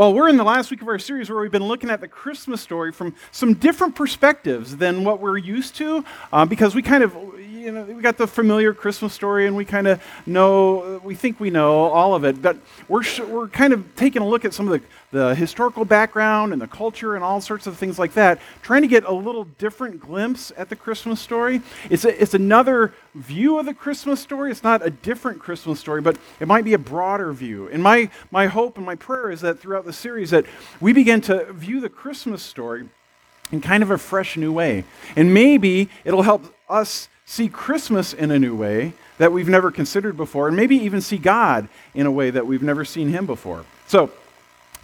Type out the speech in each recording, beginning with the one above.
Well, we're in the last week of our series where we've been looking at the Christmas story from some different perspectives than what we're used to, uh, because we kind of, you know, we got the familiar Christmas story and we kind of know, we think we know all of it, but we're, sh- we're kind of taking a look at some of the, the historical background and the culture and all sorts of things like that, trying to get a little different glimpse at the Christmas story. It's, a, it's another view of the Christmas story. It's not a different Christmas story, but it might be a broader view. And my, my hope and my prayer is that throughout the series that we begin to view the Christmas story in kind of a fresh new way. And maybe it'll help us see Christmas in a new way that we've never considered before, and maybe even see God in a way that we've never seen Him before. So,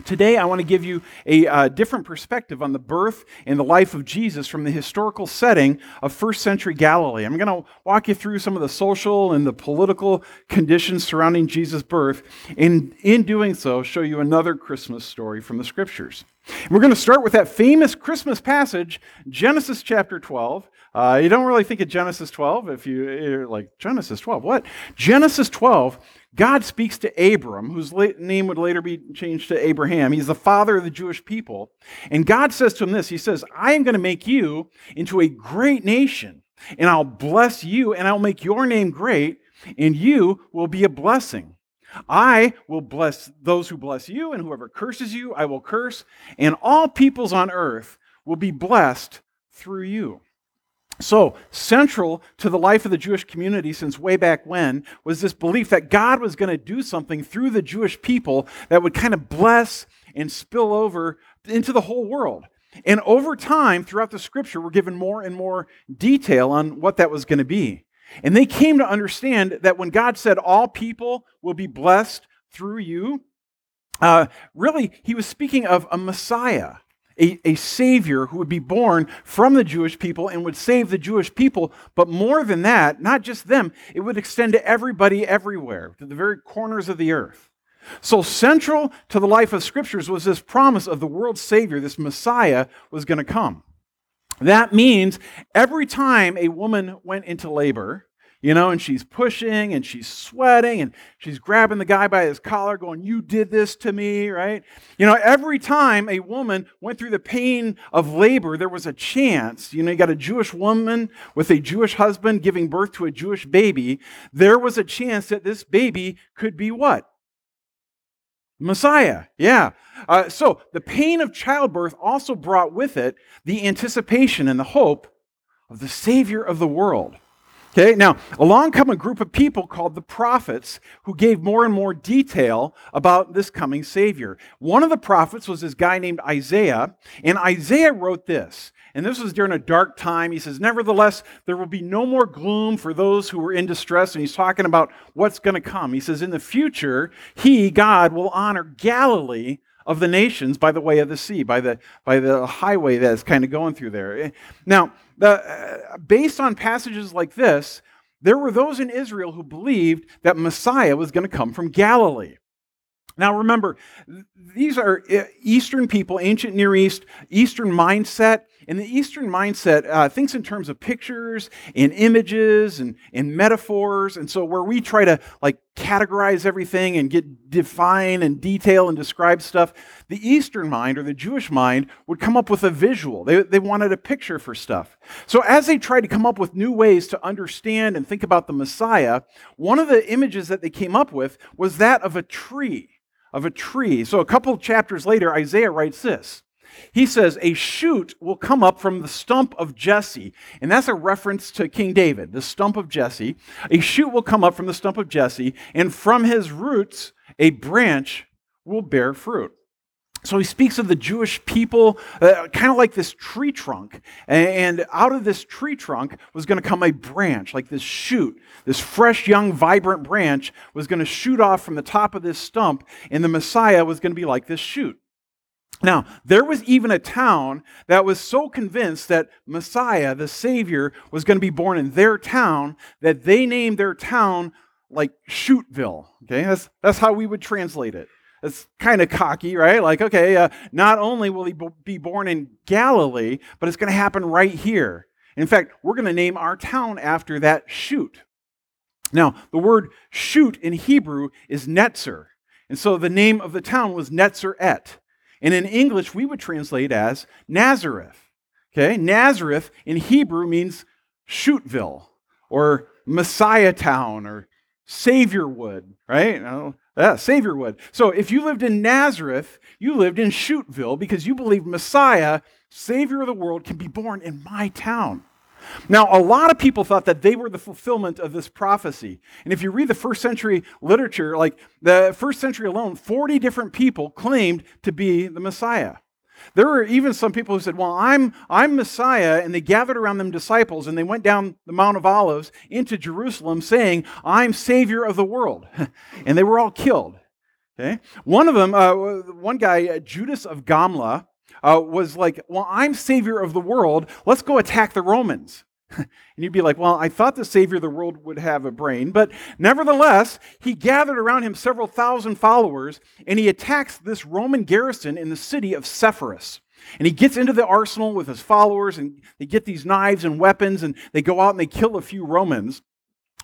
Today, I want to give you a uh, different perspective on the birth and the life of Jesus from the historical setting of first century Galilee. I'm going to walk you through some of the social and the political conditions surrounding Jesus' birth, and in doing so, show you another Christmas story from the scriptures. We're going to start with that famous Christmas passage, Genesis chapter 12. Uh, you don't really think of Genesis 12 if you, you're like, Genesis 12, what? Genesis 12 God speaks to Abram, whose name would later be changed to Abraham. He's the father of the Jewish people. And God says to him this He says, I am going to make you into a great nation, and I'll bless you, and I'll make your name great, and you will be a blessing. I will bless those who bless you, and whoever curses you, I will curse, and all peoples on earth will be blessed through you. So, central to the life of the Jewish community since way back when was this belief that God was going to do something through the Jewish people that would kind of bless and spill over into the whole world. And over time, throughout the scripture, we're given more and more detail on what that was going to be. And they came to understand that when God said, All people will be blessed through you, uh, really, he was speaking of a Messiah a, a savior who would be born from the Jewish people and would save the Jewish people. But more than that, not just them, it would extend to everybody everywhere, to the very corners of the earth. So, central to the life of scriptures was this promise of the world's Savior, this Messiah, was going to come. That means every time a woman went into labor, you know, and she's pushing and she's sweating and she's grabbing the guy by his collar, going, You did this to me, right? You know, every time a woman went through the pain of labor, there was a chance. You know, you got a Jewish woman with a Jewish husband giving birth to a Jewish baby. There was a chance that this baby could be what? Messiah, yeah. Uh, so the pain of childbirth also brought with it the anticipation and the hope of the Savior of the world. Okay, now along come a group of people called the prophets who gave more and more detail about this coming Savior. One of the prophets was this guy named Isaiah, and Isaiah wrote this. And this was during a dark time. He says, Nevertheless, there will be no more gloom for those who were in distress. And he's talking about what's going to come. He says, In the future, he, God, will honor Galilee of the nations by the way of the sea, by the, by the highway that's kind of going through there. Eh, now, the, uh, based on passages like this, there were those in Israel who believed that Messiah was going to come from Galilee. Now remember, these are uh, Eastern people, ancient Near East, Eastern mindset. And the Eastern mindset uh, thinks in terms of pictures and images and, and metaphors. And so, where we try to like categorize everything and get define and detail and describe stuff, the Eastern mind or the Jewish mind would come up with a visual. They, they wanted a picture for stuff. So, as they tried to come up with new ways to understand and think about the Messiah, one of the images that they came up with was that of a tree. Of a tree. So, a couple chapters later, Isaiah writes this. He says, A shoot will come up from the stump of Jesse. And that's a reference to King David, the stump of Jesse. A shoot will come up from the stump of Jesse, and from his roots, a branch will bear fruit. So he speaks of the Jewish people, uh, kind of like this tree trunk. And out of this tree trunk was going to come a branch, like this shoot. This fresh, young, vibrant branch was going to shoot off from the top of this stump, and the Messiah was going to be like this shoot. Now, there was even a town that was so convinced that Messiah, the Savior, was going to be born in their town that they named their town like Shootville. Okay, that's, that's how we would translate it. It's kind of cocky, right? Like, okay, uh, not only will he be born in Galilee, but it's going to happen right here. In fact, we're going to name our town after that shoot. Now, the word shoot in Hebrew is Netzer. And so the name of the town was Netzer Et. And in English, we would translate as Nazareth. Okay, Nazareth in Hebrew means Shootville or Messiah Town or Saviorwood, right? Yeah, Saviorwood. So if you lived in Nazareth, you lived in Shootville because you believed Messiah, Savior of the world, can be born in my town. Now, a lot of people thought that they were the fulfillment of this prophecy. And if you read the first century literature, like the first century alone, 40 different people claimed to be the Messiah. There were even some people who said, Well, I'm, I'm Messiah, and they gathered around them disciples and they went down the Mount of Olives into Jerusalem saying, I'm Savior of the world. and they were all killed. Okay? One of them, uh, one guy, uh, Judas of Gamla, uh, was like, Well, I'm Savior of the world. Let's go attack the Romans. and you'd be like, well, I thought the Savior of the world would have a brain. But nevertheless, he gathered around him several thousand followers, and he attacks this Roman garrison in the city of Sepphoris. And he gets into the arsenal with his followers, and they get these knives and weapons, and they go out and they kill a few Romans.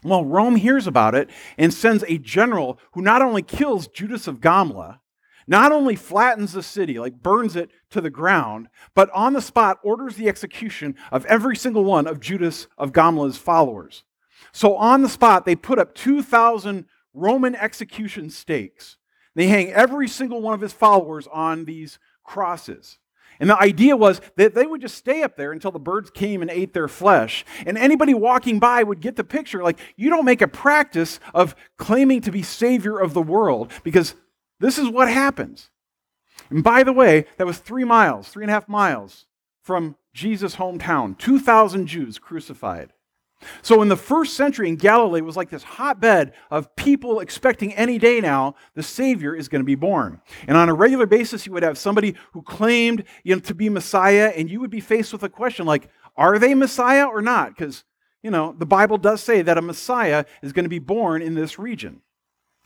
Well, Rome hears about it and sends a general who not only kills Judas of Gamla, not only flattens the city, like burns it to the ground, but on the spot orders the execution of every single one of Judas of Gamla's followers. So on the spot, they put up 2,000 Roman execution stakes. They hang every single one of his followers on these crosses. And the idea was that they would just stay up there until the birds came and ate their flesh. And anybody walking by would get the picture like, you don't make a practice of claiming to be Savior of the world because this is what happens. And by the way, that was three miles, three and a half miles from Jesus' hometown, 2,000 Jews crucified. So in the first century in Galilee, it was like this hotbed of people expecting any day now the Savior is going to be born. And on a regular basis, you would have somebody who claimed you know, to be Messiah, and you would be faced with a question like, are they Messiah or not? Because, you know, the Bible does say that a Messiah is going to be born in this region.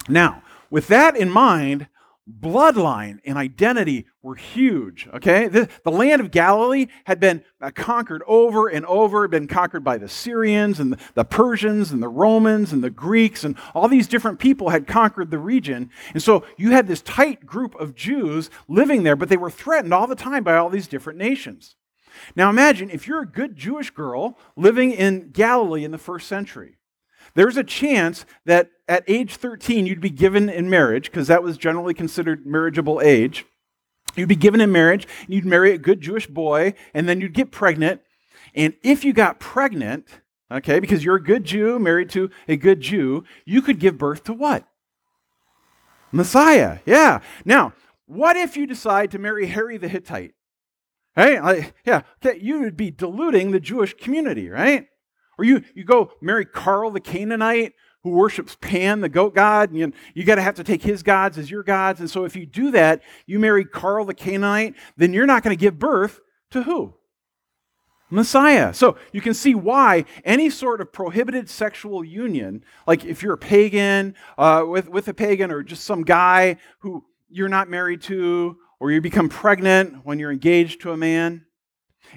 Now, with that in mind, bloodline and identity were huge okay? The, the land of galilee had been uh, conquered over and over been conquered by the syrians and the, the, persians and the romans and the greeks and all these different people had conquered the region. And so you had this tight group of jews living there but they were threatened all the time by all these different nations. Now imagine if you're a good jewish girl living in galilee in the first century there's a chance that at age 13 you'd be given in marriage, because that was generally considered marriageable age. You'd be given in marriage, and you'd marry a good Jewish boy, and then you'd get pregnant. And if you got pregnant, okay, because you're a good Jew married to a good Jew, you could give birth to what? Messiah. Yeah. Now, what if you decide to marry Harry the Hittite? Hey, yeah, okay, you would be diluting the Jewish community, right? Or you, you go marry Carl the Canaanite who worships Pan, the goat god, and you, you got to have to take his gods as your gods. And so if you do that, you marry Carl the Canaanite, then you're not going to give birth to who? Messiah. So you can see why any sort of prohibited sexual union, like if you're a pagan uh, with, with a pagan or just some guy who you're not married to, or you become pregnant when you're engaged to a man,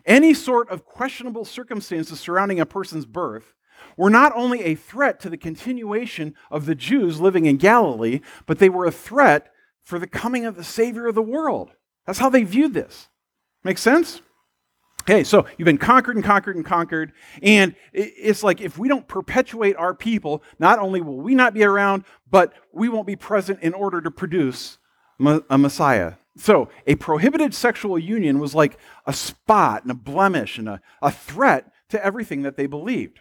any sort of questionable circumstances surrounding a person's birth were not only a threat to the continuation of the Jews living in Galilee, but they were a threat for the coming of the Savior of the world. That's how they viewed this. Make sense? Okay, so you've been conquered and conquered and conquered, and it's like if we don't perpetuate our people, not only will we not be around, but we won't be present in order to produce a Messiah. So, a prohibited sexual union was like a spot and a blemish and a, a threat to everything that they believed.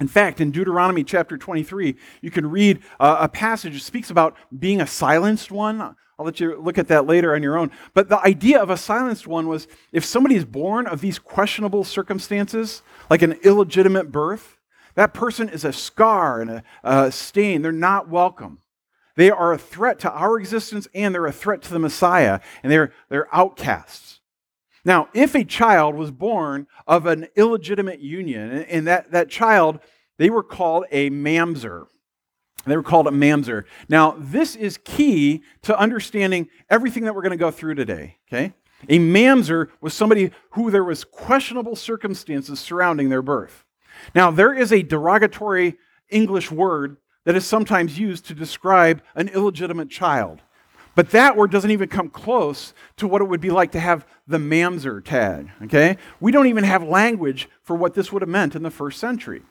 In fact, in Deuteronomy chapter 23, you can read uh, a passage that speaks about being a silenced one. I'll let you look at that later on your own. But the idea of a silenced one was if somebody is born of these questionable circumstances, like an illegitimate birth, that person is a scar and a, a stain. They're not welcome. They are a threat to our existence and they're a threat to the Messiah, and they're, they're outcasts. Now, if a child was born of an illegitimate union, and that, that child, they were called a mamzer. They were called a mamzer. Now, this is key to understanding everything that we're going to go through today, okay? A mamzer was somebody who there was questionable circumstances surrounding their birth. Now, there is a derogatory English word that is sometimes used to describe an illegitimate child. But that word doesn't even come close to what it would be like to have the mamzer tag, okay? We don't even have language for what this would have meant in the first century.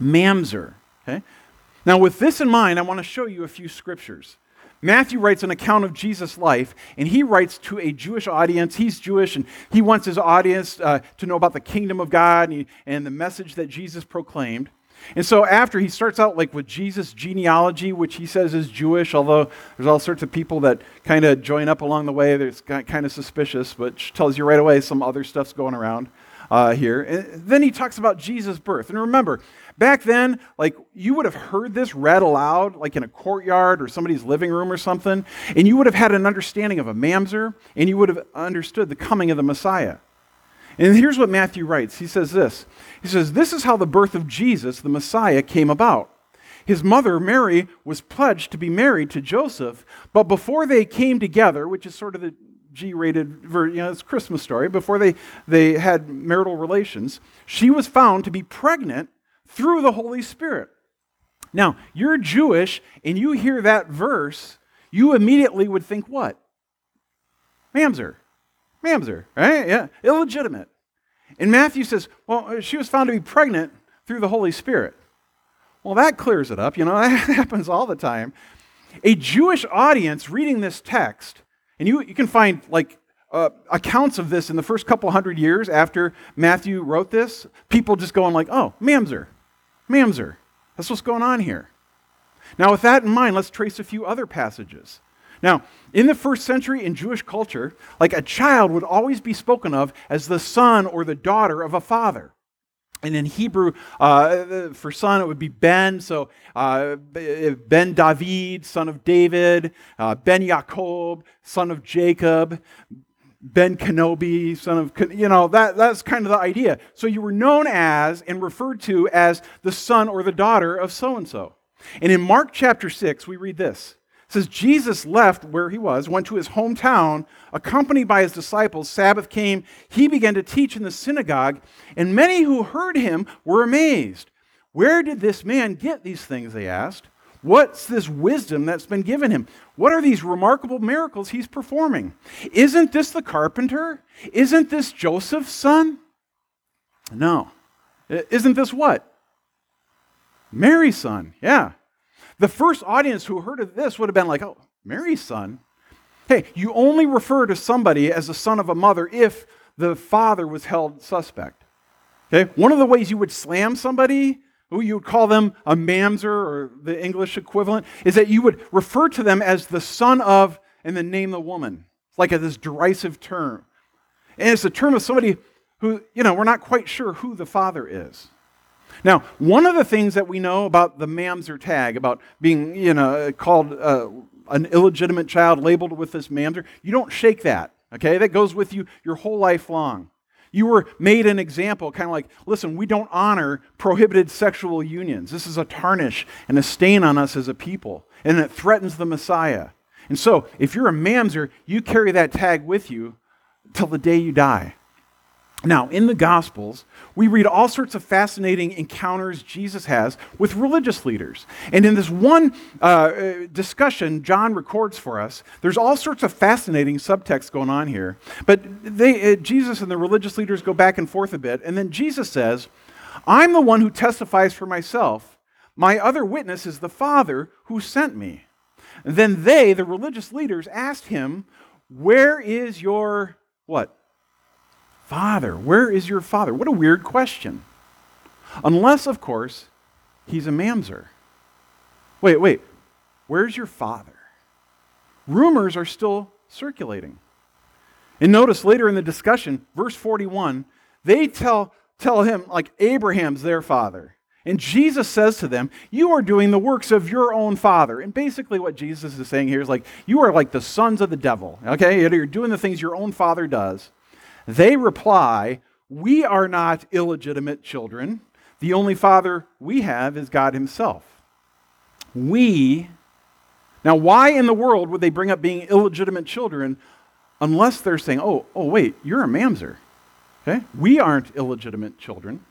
Mamzer, okay? Now, with this in mind, I want to show you a few scriptures. Matthew writes an account of Jesus' life, and he writes to a Jewish audience. He's Jewish, and he wants his audience uh, to know about the kingdom of God and, he, and the message that Jesus proclaimed. And so after he starts out like with Jesus' genealogy, which he says is Jewish, although there's all sorts of people that kind of join up along the way. That's kind of suspicious, which tells you right away some other stuff's going around uh, here. And then he talks about Jesus' birth. And remember, back then, like you would have heard this read aloud, like in a courtyard or somebody's living room or something, and you would have had an understanding of a mamzer, and you would have understood the coming of the Messiah. And here's what Matthew writes. He says this. He says, This is how the birth of Jesus, the Messiah, came about. His mother, Mary, was pledged to be married to Joseph, but before they came together, which is sort of the G rated, version, you know, it's Christmas story, before they, they had marital relations, she was found to be pregnant through the Holy Spirit. Now, you're Jewish and you hear that verse, you immediately would think what? Mamzer. Mamzer, right? Yeah, illegitimate. And Matthew says, well, she was found to be pregnant through the Holy Spirit. Well, that clears it up. You know, that happens all the time. A Jewish audience reading this text, and you, you can find like uh, accounts of this in the first couple hundred years after Matthew wrote this, people just going like, oh, mamzer, mamzer. That's what's going on here. Now, with that in mind, let's trace a few other passages. Now, in the first century in Jewish culture, like a child would always be spoken of as the son or the daughter of a father. And in Hebrew, uh, for son, it would be Ben. So uh, Ben David, son of David, uh, Ben Yaakov, son of Jacob, Ben Kenobi, son of, you know, that, that's kind of the idea. So you were known as and referred to as the son or the daughter of so and so. And in Mark chapter 6, we read this says Jesus left where he was, went to his hometown, accompanied by his disciples. Sabbath came, he began to teach in the synagogue, and many who heard him were amazed. Where did this man get these things? They asked. What's this wisdom that's been given him? What are these remarkable miracles he's performing? Isn't this the carpenter? Isn't this Joseph's son? No. Isn't this what? Mary's son. Yeah. The first audience who heard of this would have been like, oh, Mary's son? Hey, you only refer to somebody as the son of a mother if the father was held suspect. Okay? One of the ways you would slam somebody, who you would call them a mamzer or the English equivalent, is that you would refer to them as the son of and then name the woman. It's like a, this derisive term. And it's a term of somebody who, you know, we're not quite sure who the father is. Now, one of the things that we know about the mamzer tag, about being, you know, called uh, an illegitimate child labeled with this mamzer, you don't shake that, okay? That goes with you your whole life long. You were made an example, kind of like, listen, we don't honor prohibited sexual unions. This is a tarnish and a stain on us as a people, and it threatens the Messiah. And so, if you're a mamzer, you carry that tag with you till the day you die. Now, in the Gospels, we read all sorts of fascinating encounters Jesus has with religious leaders. And in this one uh, discussion John records for us, there's all sorts of fascinating subtext going on here. But they, uh, Jesus and the religious leaders go back and forth a bit. And then Jesus says, I'm the one who testifies for myself. My other witness is the Father who sent me. And then they, the religious leaders, asked him, Where is your what? Father, where is your father? What a weird question. Unless, of course, he's a mamzer. Wait, wait, where's your father? Rumors are still circulating. And notice later in the discussion, verse 41, they tell, tell him, like, Abraham's their father. And Jesus says to them, You are doing the works of your own father. And basically, what Jesus is saying here is like, You are like the sons of the devil. Okay? You're doing the things your own father does. They reply, We are not illegitimate children. The only father we have is God Himself. We, now, why in the world would they bring up being illegitimate children unless they're saying, Oh, oh, wait, you're a mamzer? Okay? We aren't illegitimate children.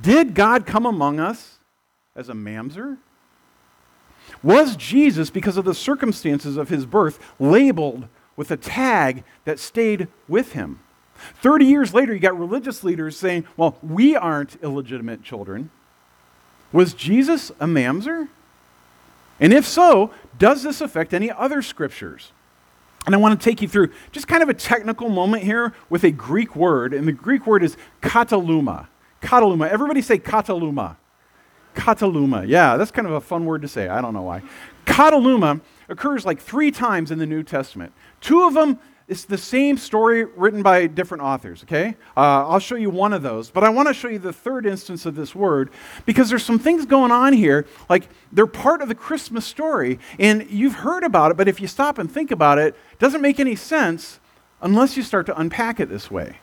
Did God come among us as a mamzer? Was Jesus, because of the circumstances of his birth, labeled with a tag that stayed with him? 30 years later, you got religious leaders saying, well, we aren't illegitimate children. Was Jesus a mamzer? And if so, does this affect any other scriptures? And I want to take you through just kind of a technical moment here with a Greek word, and the Greek word is kataluma. Kataluma. Everybody say kataluma. Kataluma. Yeah, that's kind of a fun word to say. I don't know why. Kataluma occurs like three times in the New Testament. Two of them it's the same story written by different authors, okay? Uh, I'll show you one of those, but I want to show you the third instance of this word because there's some things going on here, like they're part of the Christmas story, and you've heard about it, but if you stop and think about it, it doesn't make any sense unless you start to unpack it this way.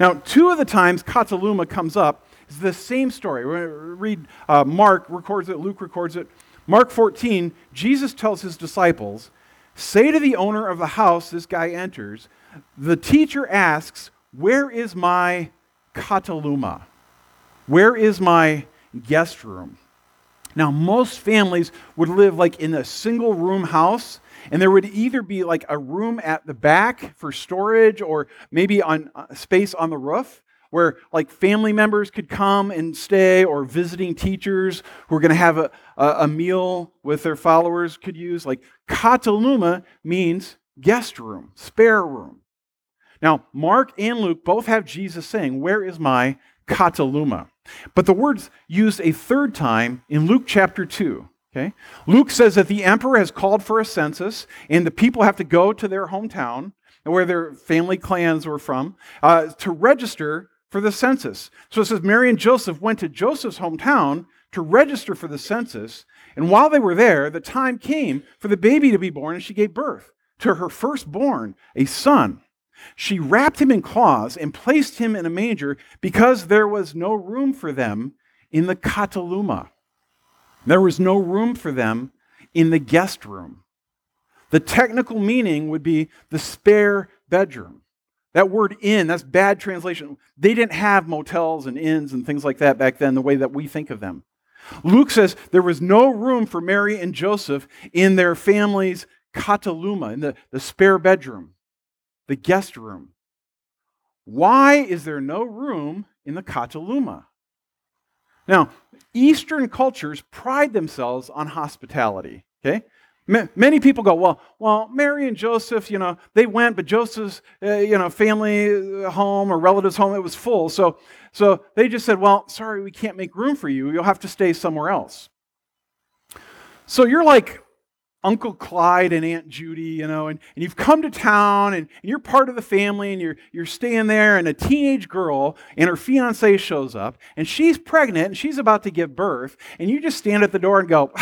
Now, two of the times Kataluma comes up is the same story. We're read uh, Mark records it, Luke records it. Mark 14, Jesus tells his disciples, Say to the owner of the house, this guy enters, the teacher asks, Where is my kataluma? Where is my guest room? Now, most families would live like in a single room house, and there would either be like a room at the back for storage or maybe on uh, space on the roof where like family members could come and stay or visiting teachers who are going to have a, a, meal with their followers could use. Like kataluma means guest room, spare room. Now, Mark and Luke both have Jesus saying, Where is my kataluma? But the word's used a third time in Luke chapter 2. Okay? Luke says that the emperor has called for a census, and the people have to go to their hometown, where their family clans were from, uh, to register for the census. So it says Mary and Joseph went to Joseph's hometown to register for the census. And while they were there, the time came for the baby to be born, and she gave birth to her firstborn, a son. She wrapped him in cloths and placed him in a manger because there was no room for them in the kataluma. There was no room for them in the guest room. The technical meaning would be the spare bedroom. That word inn, that's bad translation. They didn't have motels and inns and things like that back then, the way that we think of them. Luke says there was no room for Mary and Joseph in their family's kataluma, in the, the spare bedroom, the guest room. Why is there no room in the kataluma? Now, Eastern cultures pride themselves on hospitality. Okay? Many people go, well, well, Mary and Joseph, you know, they went, but Joseph's, uh, you know, family uh, home or relatives home, it was full. So, so they just said, well, sorry, we can't make room for you. You'll have to stay somewhere else. So you're like Uncle Clyde and Aunt Judy, you know, and, and you've come to town and, and you're part of the family and you're, you're staying there, and a teenage girl and her fiance shows up, and she's pregnant and she's about to give birth, and you just stand at the door and go,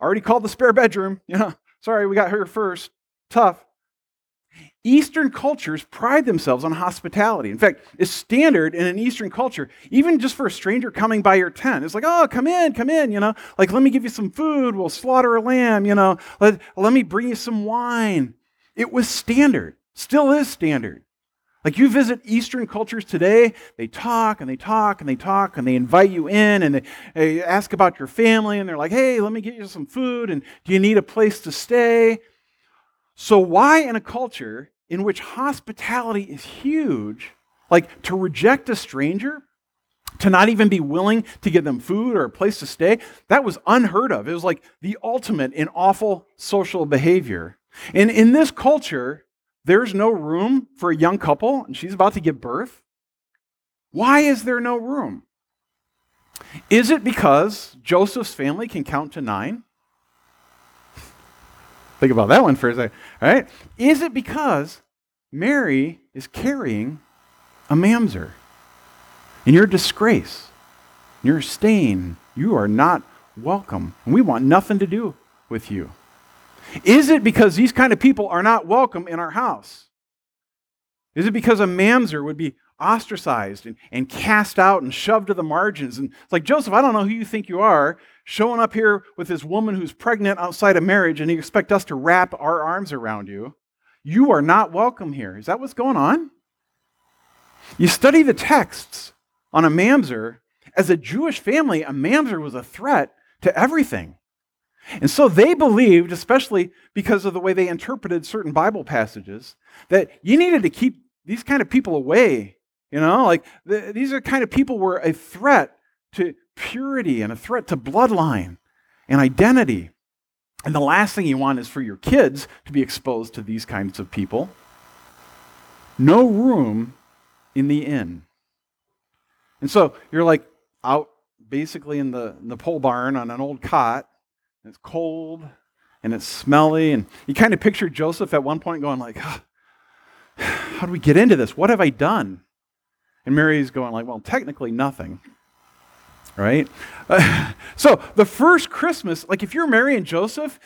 Already called the spare bedroom. Yeah, sorry, we got here first. Tough. Eastern cultures pride themselves on hospitality. In fact, it's standard in an Eastern culture, even just for a stranger coming by your tent. It's like, oh, come in, come in, you know, like, let me give you some food. We'll slaughter a lamb, you know, let, let me bring you some wine. It was standard, still is standard. Like you visit Eastern cultures today, they talk and they talk and they talk and they invite you in and they, they, ask about your family and they're like, hey, let me get you some food and do you need a place to stay? So, why in a culture in which hospitality is huge, like to reject a stranger, to not even be willing to give them food or a place to stay, that was unheard of. It was like the ultimate in awful social behavior. And in this culture, there's no room for a young couple and she's about to give birth? Why is there no room? Is it because Joseph's family can count to nine? Think about that one for a second. All right? Is it because Mary is carrying a mamzer? And you're a disgrace. You're a stain. You are not welcome. And we want nothing to do with you. Is it because these kind of people are not welcome in our house? Is it because a mamzer would be ostracized and, and cast out and shoved to the margins? And it's like, Joseph, I don't know who you think you are, showing up here with this woman who's pregnant outside of marriage, and you expect us to wrap our arms around you. You are not welcome here. Is that what's going on? You study the texts on a mamzer. As a Jewish family, a mamzer was a threat to everything. And so they believed, especially because of the way they interpreted certain Bible passages, that you needed to keep these kind of people away. You know, like the, these are kind of people were a threat to purity and a threat to bloodline and identity. And the last thing you want is for your kids to be exposed to these kinds of people. No room in the inn. And so you're like out basically in the, in the pole barn on an old cot, it's cold and it's smelly. And you kind of picture Joseph at one point going like, how do we get into this? What have I done? And Mary's going like, well, technically nothing. Right? Uh, so the first Christmas, like if you're Mary and Joseph,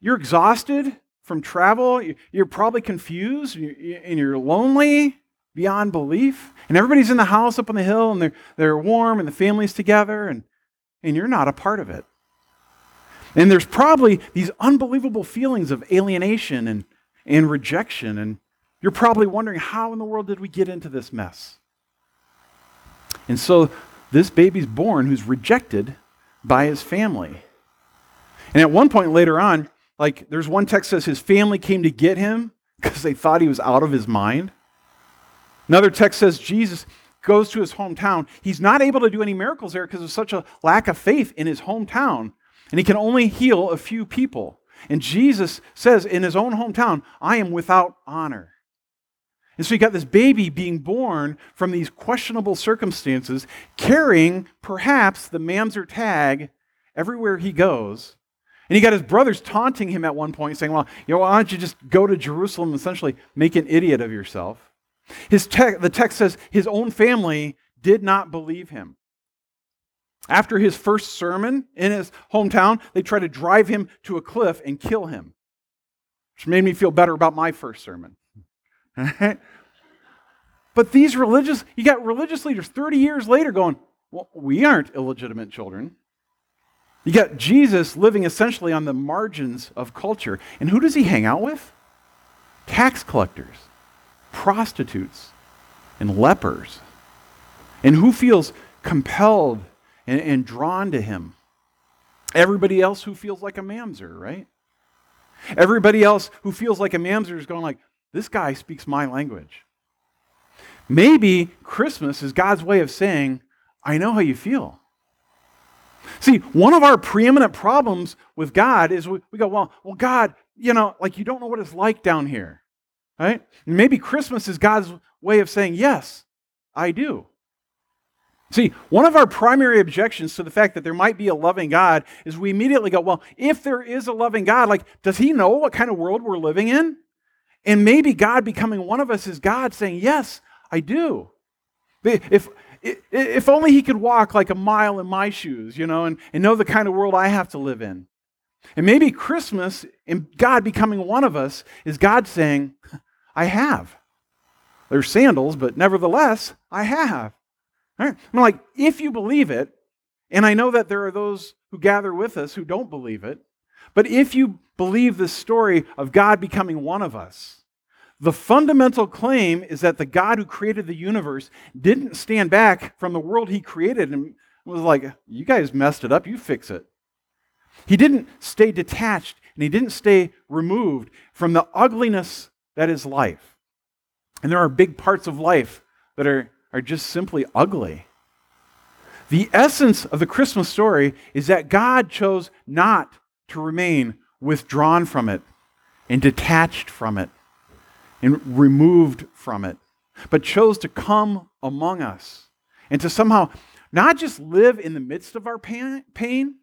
you're exhausted from travel, you're probably confused, and you're lonely beyond belief. And everybody's in the house up on the hill, and they're, they're warm, and the family's together, and, and you're not a part of it. And there's probably these unbelievable feelings of alienation and, and rejection. And you're probably wondering, how in the world did we get into this mess? And so this baby's born who's rejected by his family. And at one point later on, like there's one text says his family came to get him because they thought he was out of his mind. Another text says Jesus goes to his hometown. He's not able to do any miracles there because of such a lack of faith in his hometown. And he can only heal a few people. And Jesus says in his own hometown, I am without honor. And so you got this baby being born from these questionable circumstances, carrying perhaps the Mamzer tag everywhere he goes. And you got his brothers taunting him at one point, saying, Well, you know, why don't you just go to Jerusalem and essentially make an idiot of yourself? His te- the text says his own family did not believe him. After his first sermon in his hometown, they tried to drive him to a cliff and kill him, which made me feel better about my first sermon. but these religious, you got religious leaders 30 years later going, well, we aren't illegitimate children. You got Jesus living essentially on the margins of culture. And who does he hang out with? Tax collectors, prostitutes, and lepers. And who feels compelled and, and drawn to him. Everybody else who feels like a mamzer, right? Everybody else who feels like a mamzer is going like, this guy speaks my language. Maybe Christmas is God's way of saying, I know how you feel. See, one of our preeminent problems with God is we, we go, well, well, God, you know, like you don't know what it's like down here. Right? Maybe Christmas is God's way of saying, yes, I do. See, one of our primary objections to the fact that there might be a loving God is we immediately go, well, if there is a loving God, like, does he know what kind of world we're living in? And maybe God becoming one of us is God saying, yes, I do. If, if only he could walk like a mile in my shoes, you know, and, and know the kind of world I have to live in. And maybe Christmas and God becoming one of us is God saying, I have. There's sandals, but nevertheless, I have. Right? I'm like, if you believe it, and I know that there are those who gather with us who don't believe it, but if you believe the story of God becoming one of us, the fundamental claim is that the God who created the universe didn't stand back from the world he created and was like, You guys messed it up, you fix it. He didn't stay detached and he didn't stay removed from the ugliness that is life. And there are big parts of life that are are just simply ugly. The essence of the Christmas story is that God chose not to remain withdrawn from it and detached from it and removed from it, but chose to come among us and to somehow not just live in the midst of our pain,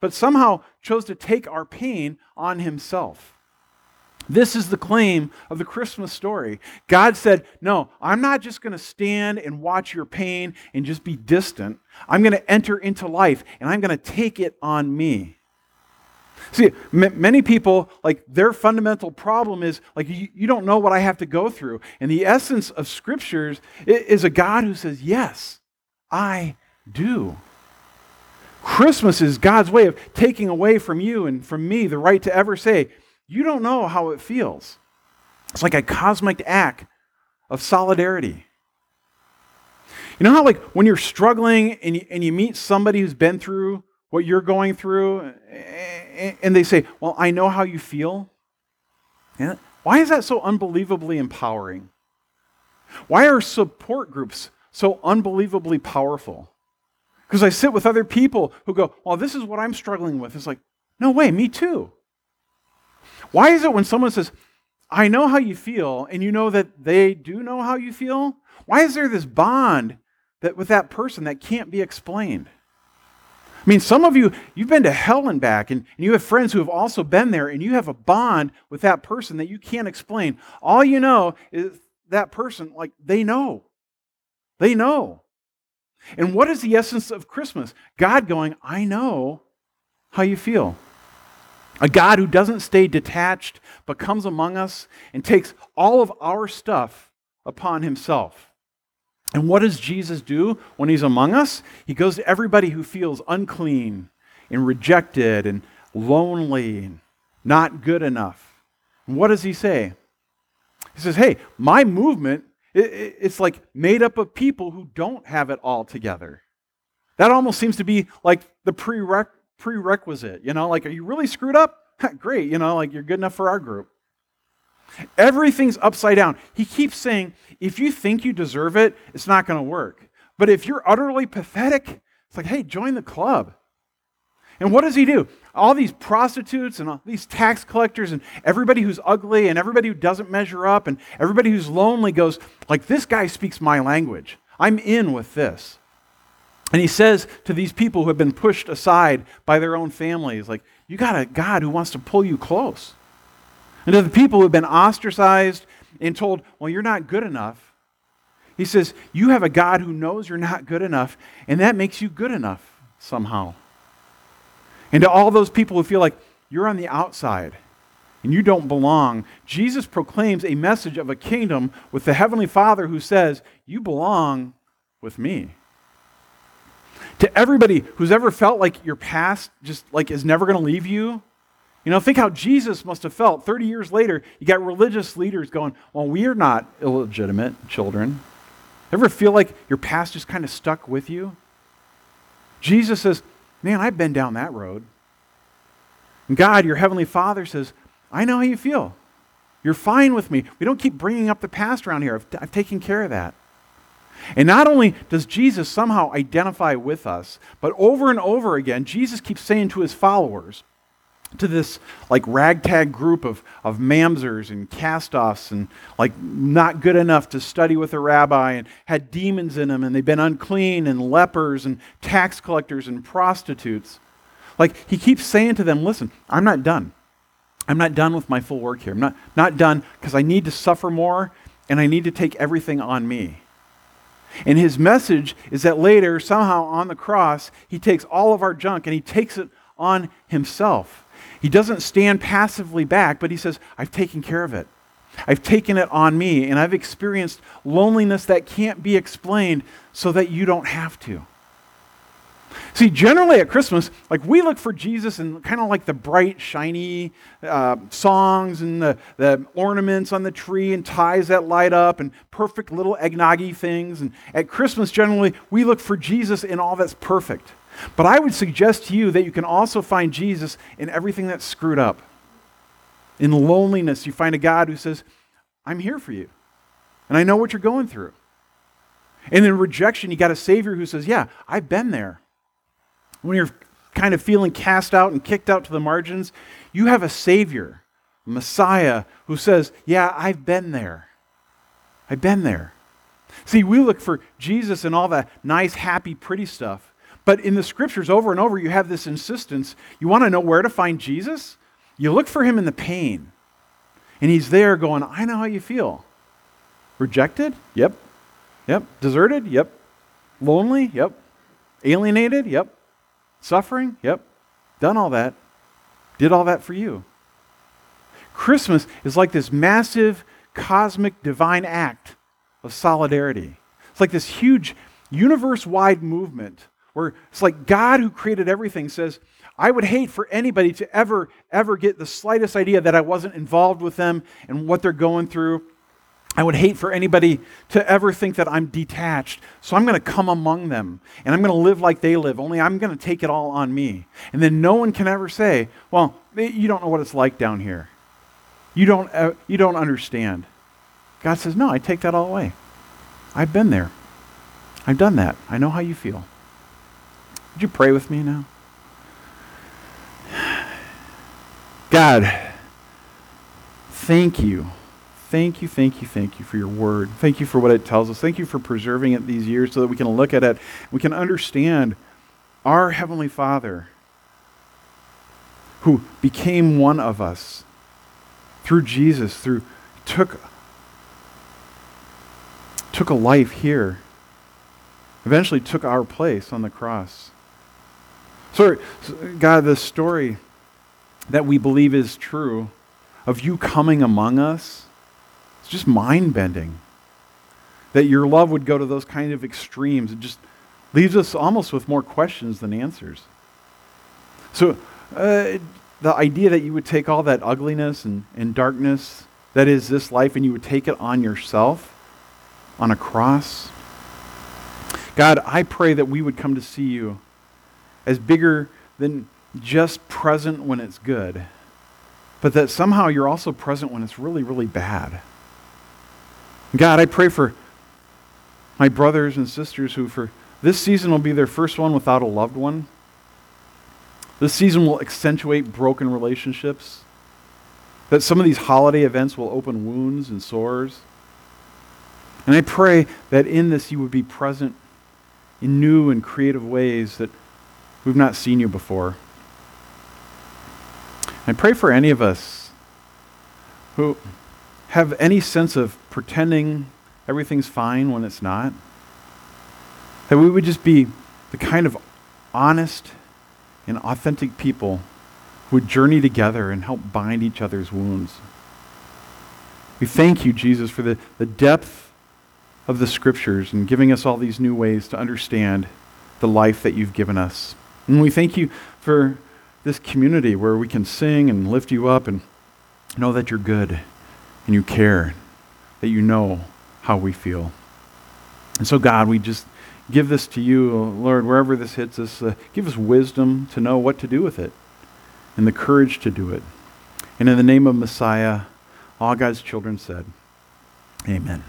but somehow chose to take our pain on himself. This is the claim of the Christmas story. God said, No, I'm not just going to stand and watch your pain and just be distant. I'm going to enter into life and I'm going to take it on me. See, m- many people, like, their fundamental problem is, like, you, you, don't know what I have to go through. And the essence of scriptures is a God who says, Yes, I do. Christmas is God's way of taking away from you and from me the right to ever say, you don't know how it feels. It's like a cosmic act of solidarity. You know how, like, when you're struggling and you, and you meet somebody who's been through what you're going through, and they say, Well, I know how you feel. Yeah. Why is that so unbelievably empowering? Why are support groups so unbelievably powerful? Because I sit with other people who go, Well, this is what I'm struggling with. It's like, No way, me too. Why is it when someone says, I know how you feel, and you know that they do know how you feel? Why is there this bond that with that person that can't be explained? I mean, some of you, you've been to hell and back, and, and, you have friends who have also been there, and you have a bond with that person that you can't explain. All you know is that person, like, they know. They know. And what is the essence of Christmas? God going, I know how you feel. A God who doesn't stay detached, but comes among us and takes all of our stuff upon himself. And what does Jesus do when he's among us? He goes to everybody who feels unclean and rejected and lonely and not good enough. And what does he say? He says, Hey, my movement, it's like made up of people who don't have it all together. That almost seems to be like the prerequisite. You know, like, are you really screwed up? Great, you know, like you're good enough for our group. Everything's upside down. He keeps saying, if you think you deserve it, it's not going to work. But if you're utterly pathetic, it's like, hey, join the club. And what does he do? All these prostitutes and all these tax collectors and everybody who's ugly and everybody who doesn't measure up and everybody who's lonely goes, like, this guy speaks my language. I'm in with this. And he says to these people who have been pushed aside by their own families, like, you got a God who wants to pull you close. And to the people who have been ostracized and told, well, you're not good enough, he says, you have a God who knows you're not good enough, and that makes you good enough somehow. And to all those people who feel like you're on the outside and you don't belong, Jesus proclaims a message of a kingdom with the Heavenly Father who says, You belong with me. To everybody who's ever felt like your past just like is never going to leave you, you know, think how Jesus must have felt 30 years later. You got religious leaders going, Well, we are not illegitimate children. Ever feel like your past just kind of stuck with you? Jesus says, Man, I've been down that road. And God, your heavenly Father, says, I know how you feel. You're fine with me. We don't keep bringing up the past around here. I've, I've taken care of that. And not only does Jesus somehow identify with us, but over and over again, Jesus keeps saying to his followers, to this like ragtag group of, of mamzers and cast-offs and like not good enough to study with a rabbi and had demons in them and they've been unclean and lepers and tax collectors and prostitutes. Like he keeps saying to them listen i'm not done. I'm not done with my full work here. I'm not, not done because i need to suffer more and i need to take everything on me and his message is that later somehow on the cross he takes all of our junk and he takes it on himself he doesn't stand passively back, but he says, I've taken care of it. I've taken it on me, and I've experienced loneliness that can't be explained so that you don't have to. See, generally at Christmas, like we look for Jesus in kind of like the bright, shiny uh, songs and the, the ornaments on the tree and ties that light up and perfect little eggnoggy things. And at Christmas, generally, we look for Jesus in all that's perfect. But I would suggest to you that you can also find Jesus in everything that's screwed up. In loneliness, you find a God who says, I'm here for you, and I know what you're going through. And in rejection, you got a Savior who says, Yeah, I've been there. When you're kind of feeling cast out and kicked out to the margins, you have a Savior, a Messiah, who says, Yeah, I've been there. I've been there. See, we look for Jesus and all that nice, happy, pretty stuff. But in the scriptures, over and over, you have this insistence. You want to know where to find Jesus? You look for him in the pain. And he's there going, I know how you feel. Rejected? Yep. Yep. Deserted? Yep. Lonely? Yep. Alienated? Yep. Suffering? Yep. Done all that. Did all that for you. Christmas is like this massive, cosmic, divine act of solidarity. It's like this huge, universe wide movement where it's like God who created everything says, I would hate for anybody to ever, ever get the slightest idea that I wasn't involved with them and what they're going through. I would hate for anybody to ever think that I'm detached. So I'm going to come among them and I'm going to live like they live, only I'm going to take it all on me. And then no one can ever say, well, you don't know what it's like down here. You don't, uh, you don't understand. God says, no, I take that all away. I've been there. I've done that. I know how you feel. Would you pray with me now? God, thank you Thank you, thank you, thank you for your word. Thank you for what it tells us. Thank you for preserving it these years so that we can look at it. We can understand our Heavenly Father who became one of us through Jesus, through took took a life here. Eventually took our place on the cross. So God, the story that we believe is true of you coming among us just mind bending. That your love would go to those kind of extremes. It just leaves us almost with more questions than answers. So, uh, the idea that you would take all that ugliness and, and darkness that is this life and you would take it on yourself on a cross. God, I pray that we would come to see you as bigger than just present when it's good, but that somehow you're also present when it's really, really bad. God, I pray for my brothers and sisters who, for this season, will be their first one without a loved one. This season will accentuate broken relationships. That some of these holiday events will open wounds and sores. And I pray that in this you would be present in new and creative ways that we've not seen you before. I pray for any of us who have any sense of pretending everything's fine when it's not. That we would just be the kind of honest and authentic people who would journey together and help bind each other's wounds. We thank you, Jesus, for the, the depth of the scriptures and giving us all these new ways to understand the life that you've given us. And we thank you for this community where we can sing and lift you up and know that you're good and you care, that you know how we feel. And so, God, we just give this to you, Lord, wherever this hits us. Uh, give us wisdom to know what to do with it and the courage to do it. And in the name of Messiah, all God's children said, Amen.